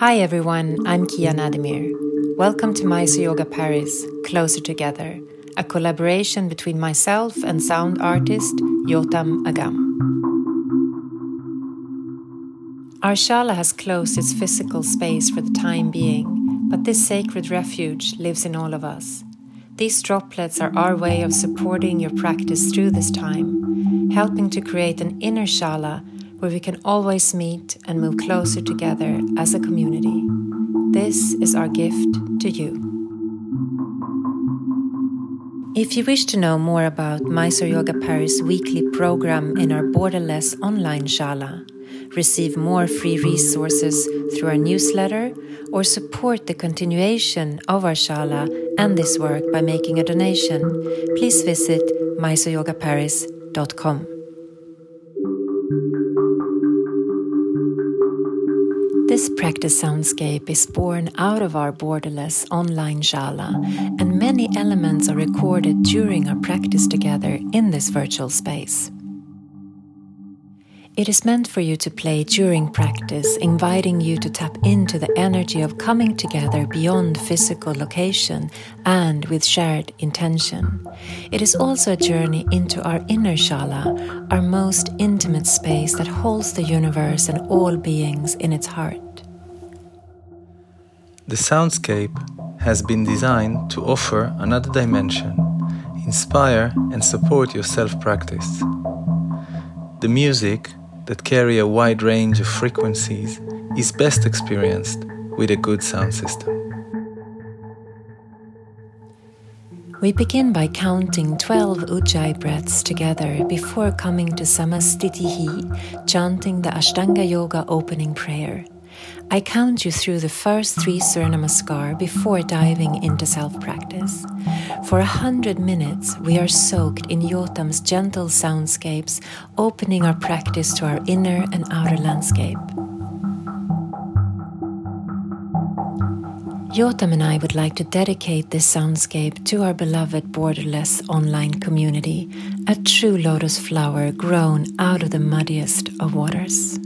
Hi everyone, I'm Kia Naddermier. Welcome to Mysore Yoga Paris, Closer Together, a collaboration between myself and sound artist Yotam Agam. Our shala has closed its physical space for the time being, but this sacred refuge lives in all of us. These droplets are our way of supporting your practice through this time, helping to create an inner shala where we can always meet and move closer together as a community. This is our gift to you. If you wish to know more about Mysore Yoga Paris weekly program in our borderless online shala, receive more free resources through our newsletter, or support the continuation of our shala and this work by making a donation, please visit mysoreyogaparis.com. practice soundscape is born out of our borderless online shala, and many elements are recorded during our practice together in this virtual space. It is meant for you to play during practice, inviting you to tap into the energy of coming together beyond physical location and with shared intention. It is also a journey into our inner shala, our most intimate space that holds the universe and all beings in its heart. The soundscape has been designed to offer another dimension, inspire and support your self practice. The music that carry a wide range of frequencies is best experienced with a good sound system. We begin by counting 12 Ujjayi breaths together before coming to Samastitihi, chanting the Ashtanga Yoga opening prayer. I count you through the first three Surya Namaskar before diving into self practice. For a hundred minutes, we are soaked in Yotam's gentle soundscapes, opening our practice to our inner and outer landscape. Yotam and I would like to dedicate this soundscape to our beloved borderless online community, a true lotus flower grown out of the muddiest of waters.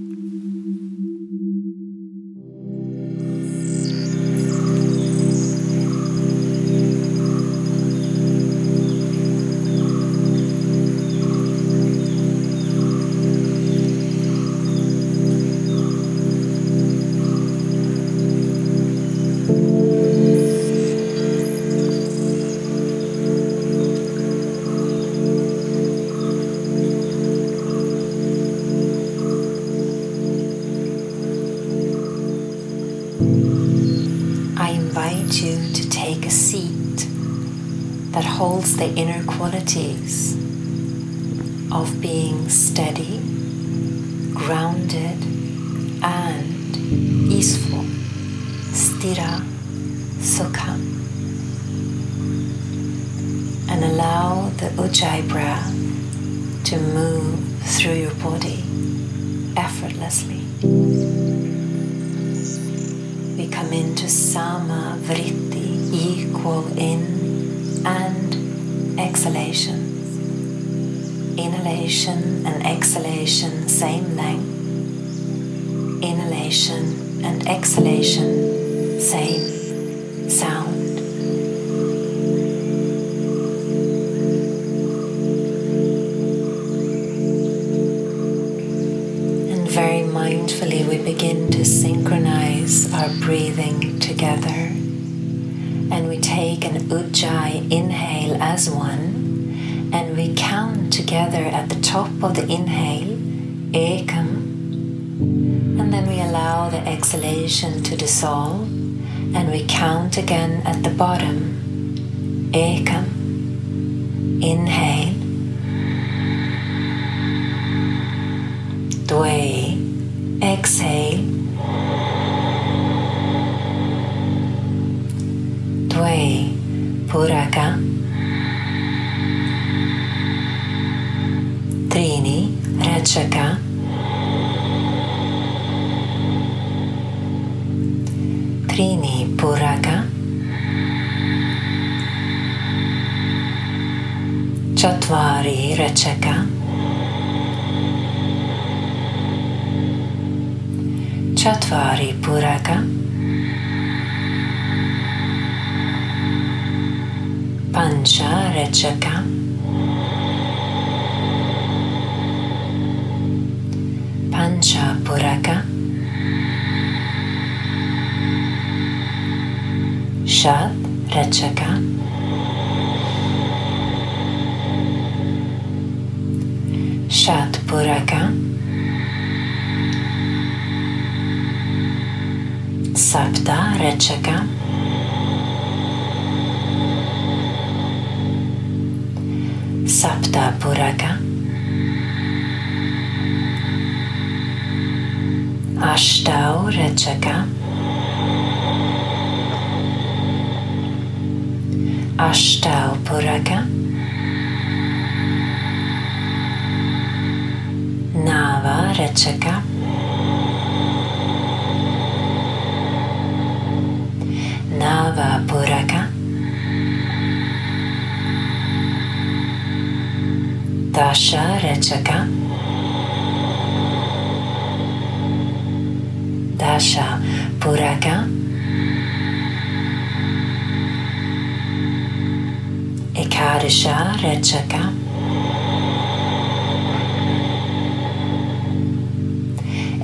That holds the inner qualities of being steady, grounded, and easeful, sthira, sukha. And allow the Ujjayi breath to move through your body effortlessly. We come into sama vritti, equal in and exhalation. Inhalation and exhalation, same length. Inhalation and exhalation, same breathing together. And we take an Ujjayi inhale as one, and we count together at the top of the inhale, Ekam, and then we allow the exhalation to dissolve, and we count again at the bottom, Ekam, inhale, Dwe, checkout. Panchapuraka. Shat Rachaka. Shatpuraka. Sapta Rachaka. por acá. Hasta ahora, Chaka. Nava, Chaka. दश रचक दश पूरक एकादश रचक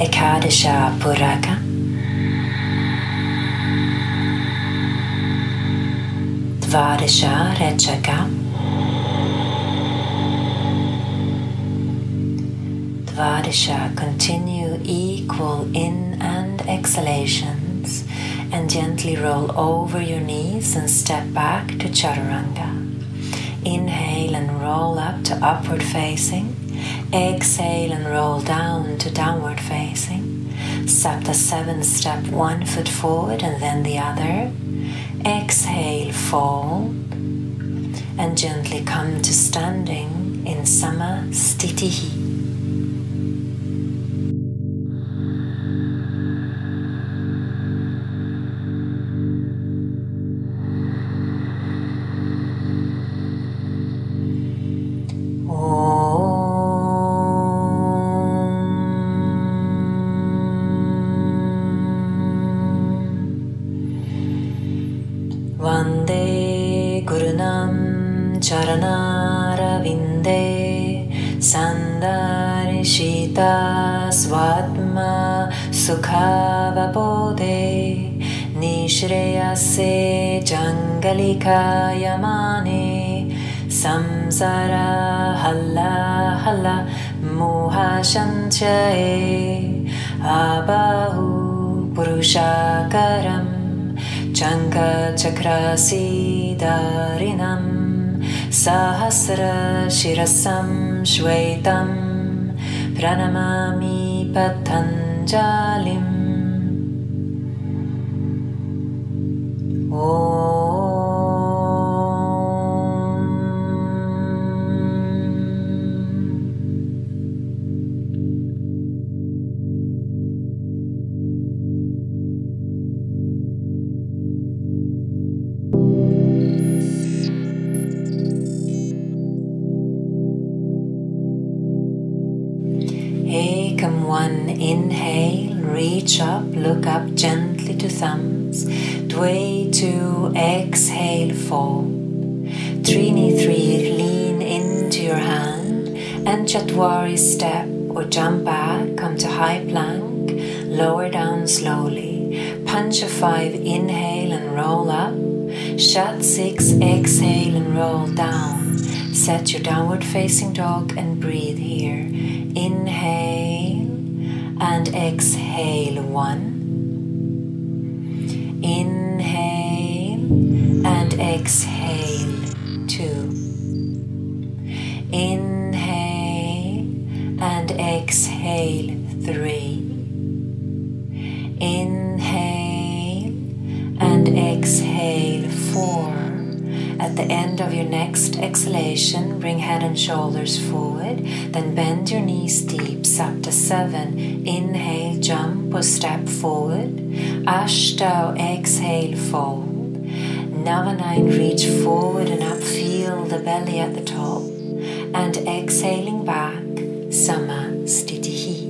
एकादश पूरक द्वादश रचक Dvadasha continue equal in and exhalations and gently roll over your knees and step back to Chaturanga. Inhale and roll up to upward facing. Exhale and roll down to downward facing. Sapta 7 step one foot forward and then the other. Exhale, fall and gently come to standing in Sama Stitihi. आबाहु पुरुषाकरं चङ्कचक्रासीदारिणं सहस्रशिरसं श्वेतं प्रणमामि पथञ्जालिम् Shat six, exhale and roll down. Set your downward facing dog and breathe here. Inhale and exhale one. Inhale and exhale two. Inhale and exhale of your next exhalation, bring head and shoulders forward, then bend your knees deep. Sapta 7. Inhale, jump or step forward. Ashtau, exhale, fold. Nava 9, reach forward and up, feel the belly at the top. And exhaling back, Sama Stitihi.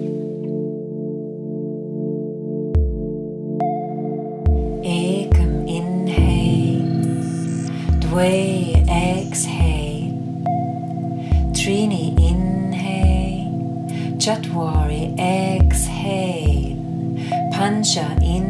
Ekam, inhale. Dway, Chatwari, exhale. Pancha, inhale.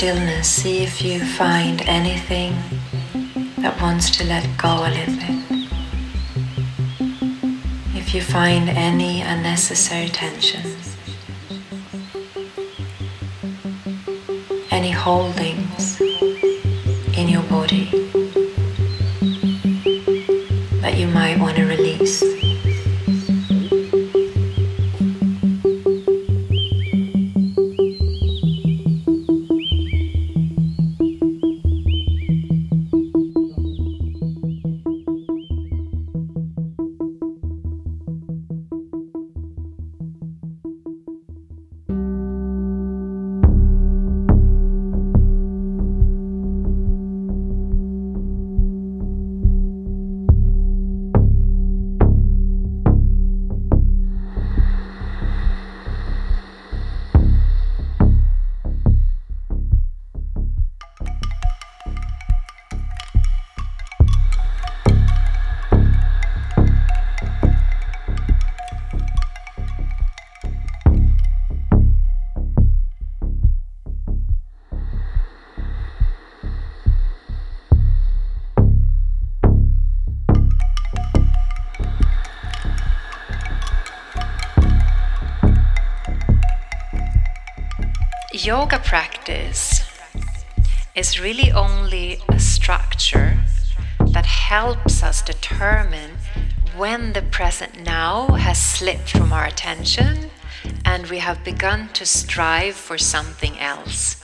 Stillness, see if you find anything that wants to let go a little bit. If you find any unnecessary tension, any holdings in your body that you might want to release. Yoga practice is really only a structure that helps us determine when the present now has slipped from our attention and we have begun to strive for something else.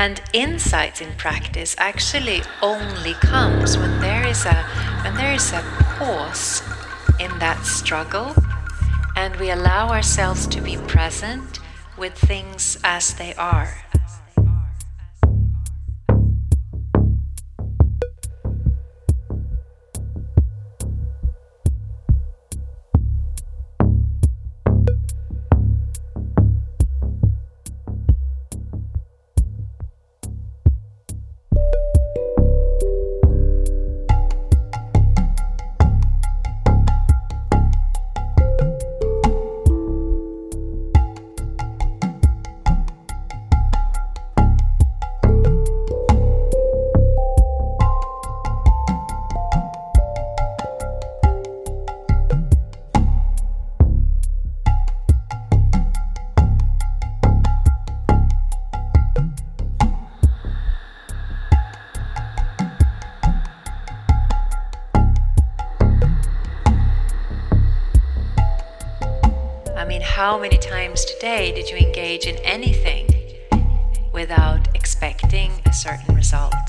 And insights in practice actually only comes when there is a when there is a pause in that struggle and we allow ourselves to be present with things as they are how many times today did you engage in anything without expecting a certain result?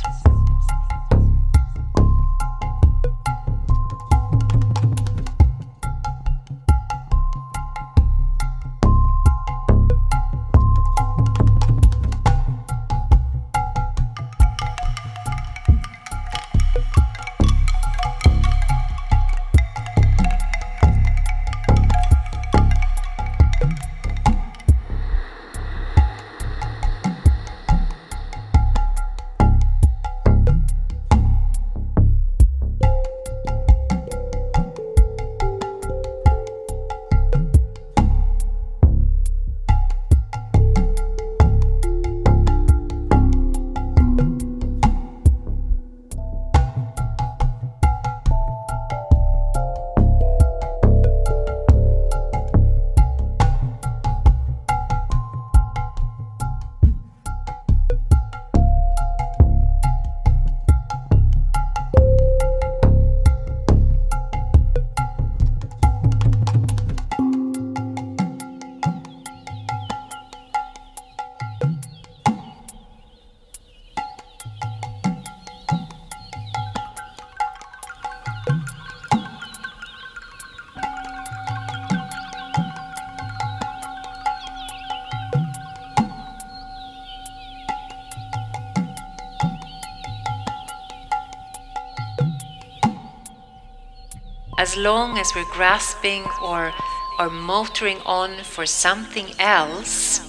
As long as we're grasping or, or motoring on for something else,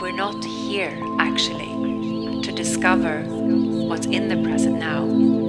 we're not here actually to discover what's in the present now.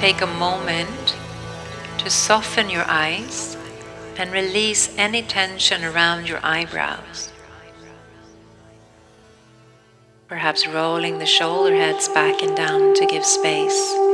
Take a moment to soften your eyes and release any tension around your eyebrows. Perhaps rolling the shoulder heads back and down to give space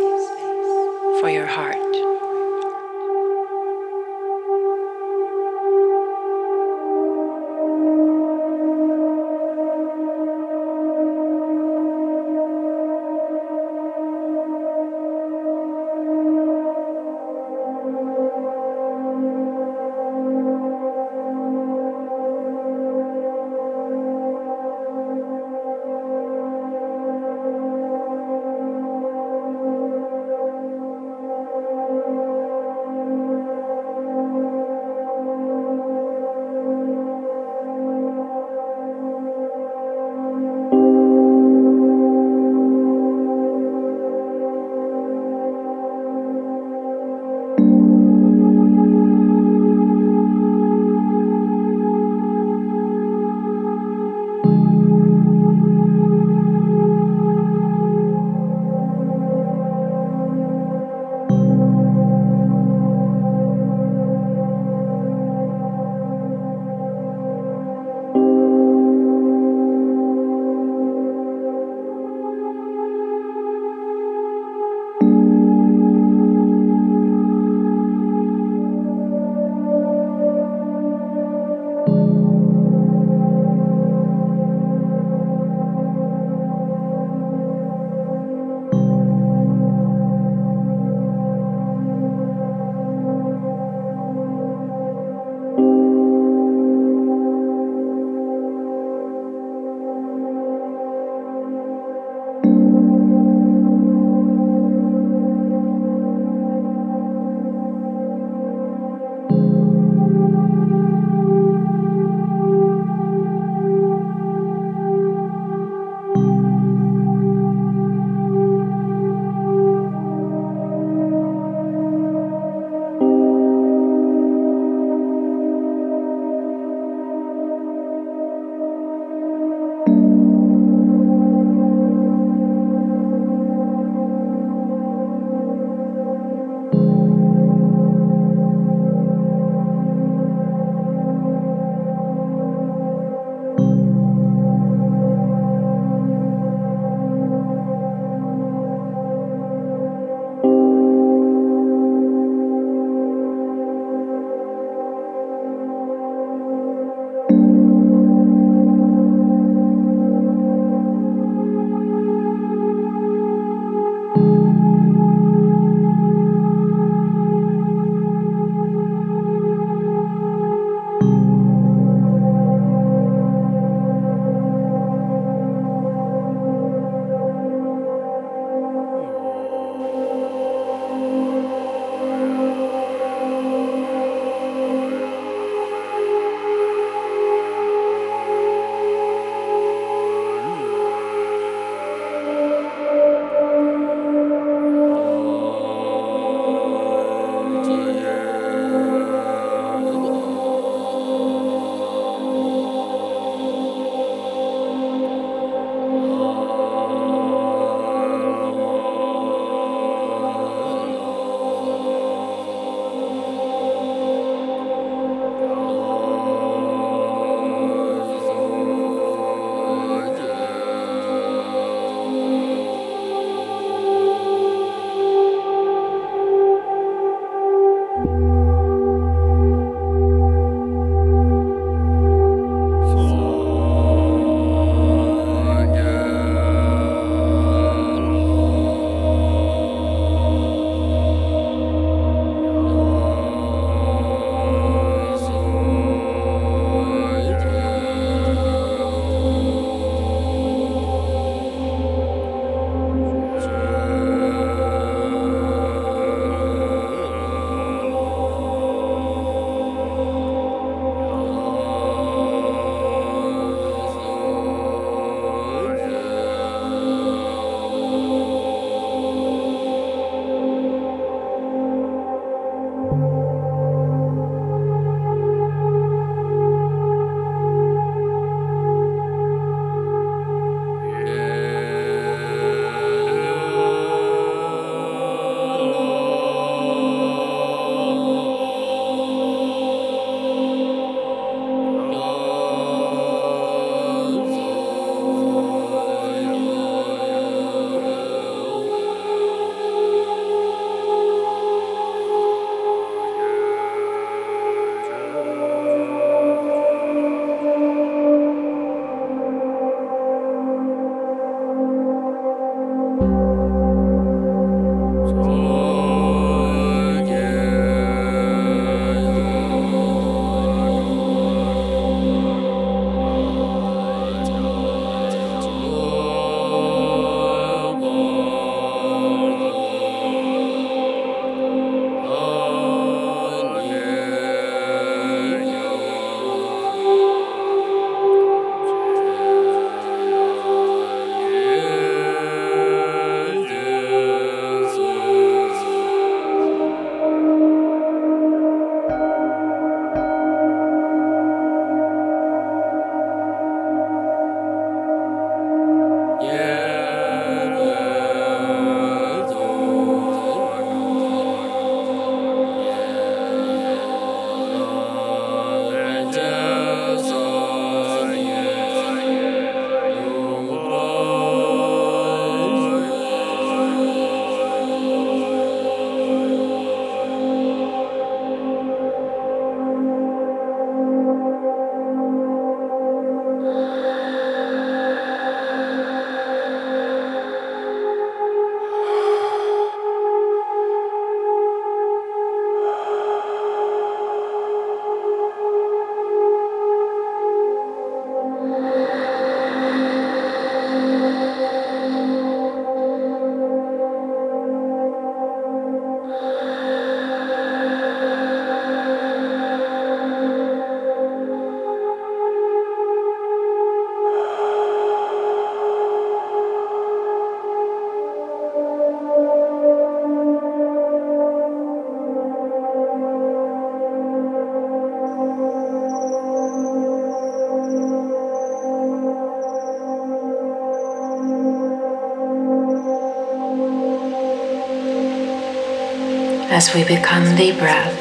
As we become the breath,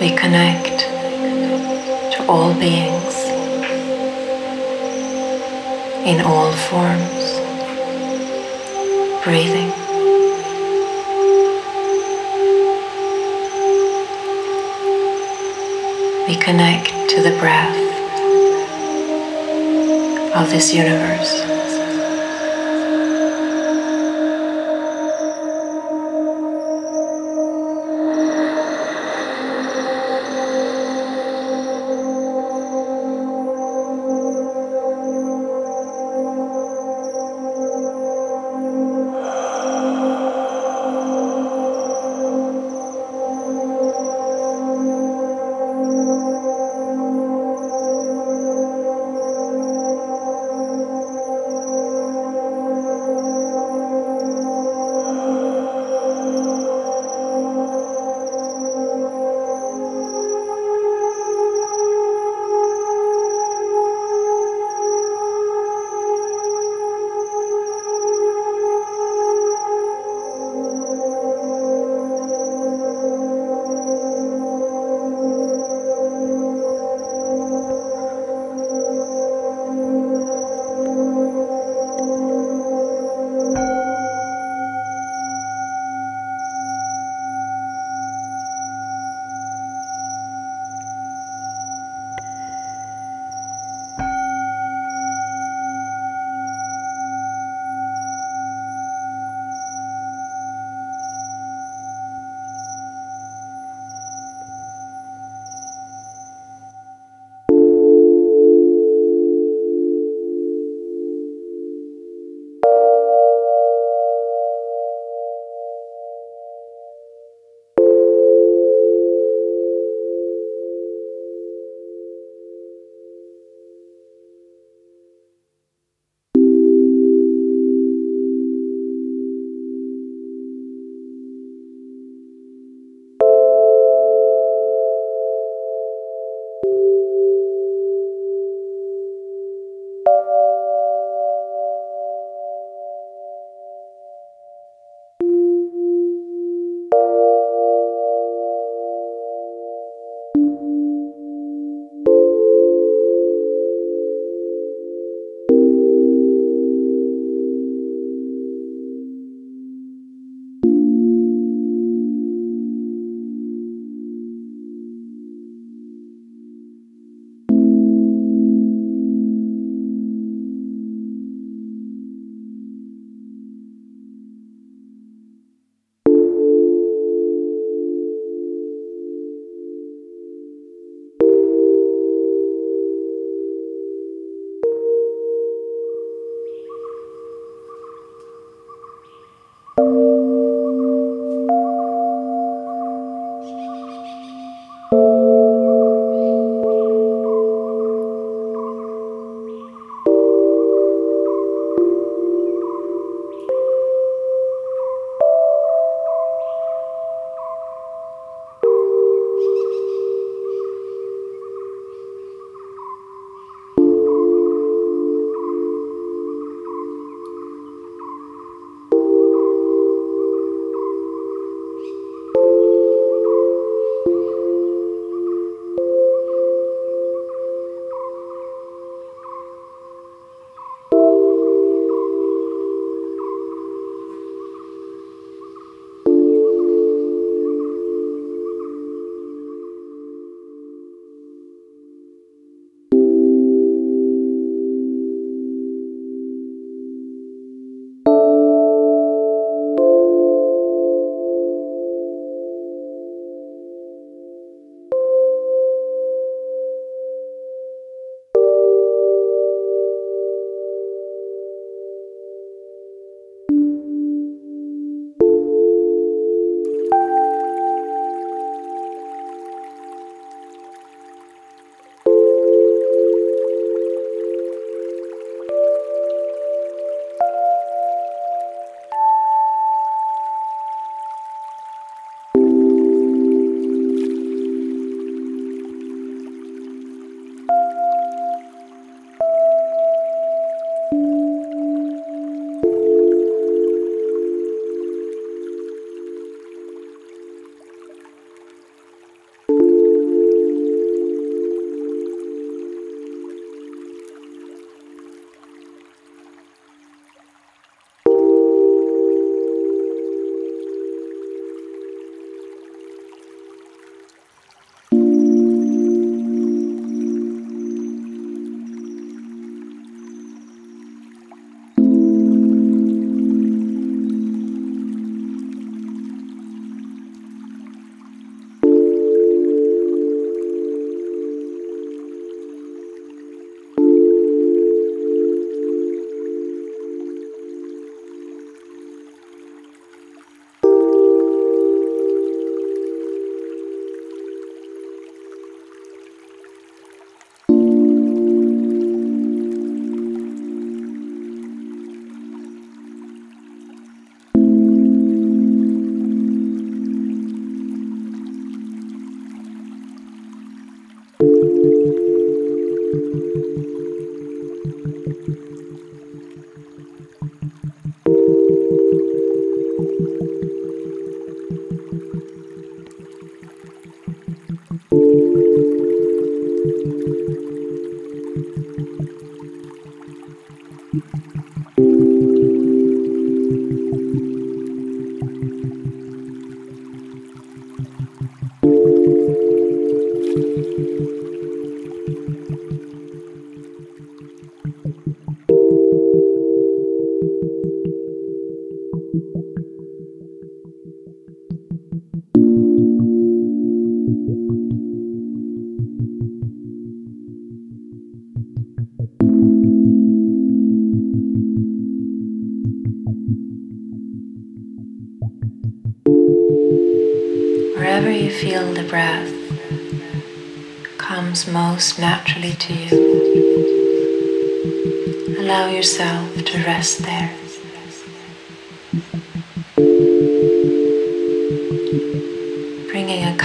we connect to all beings in all forms, breathing. We connect to the breath of this universe.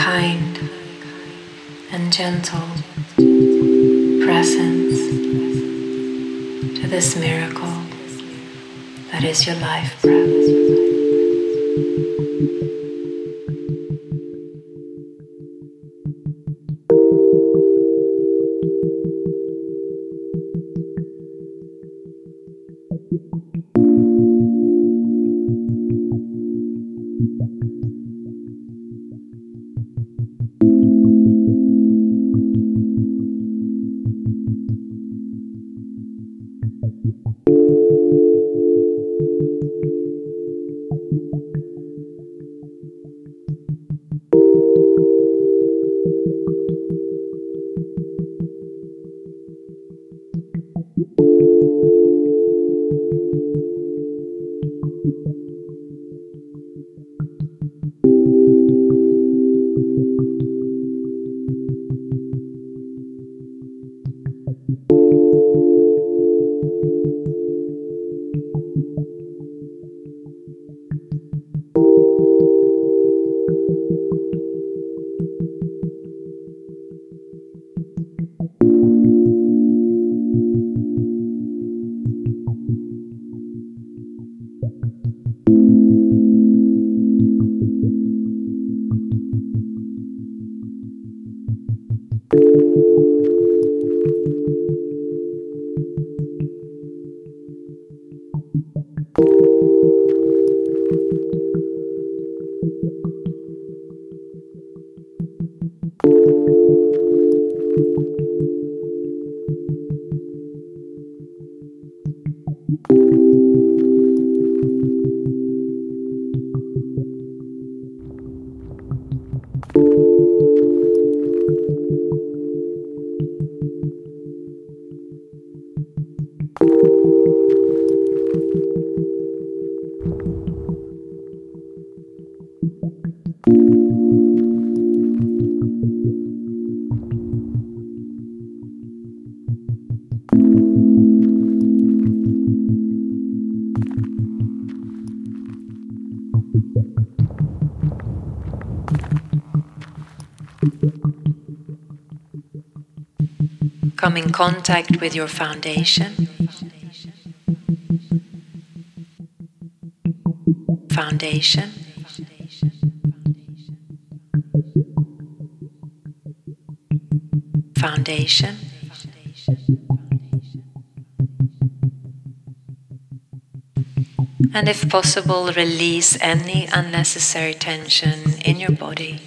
Kind and gentle presence to this miracle that is your life breath. Come in contact with your foundation. Foundation. Foundation. And if possible, release any unnecessary tension in your body.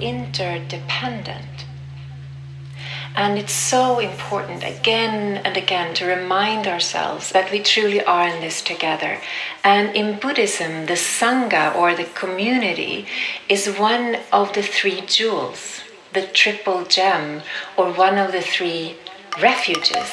Interdependent. And it's so important again and again to remind ourselves that we truly are in this together. And in Buddhism, the Sangha or the community is one of the three jewels, the triple gem, or one of the three refuges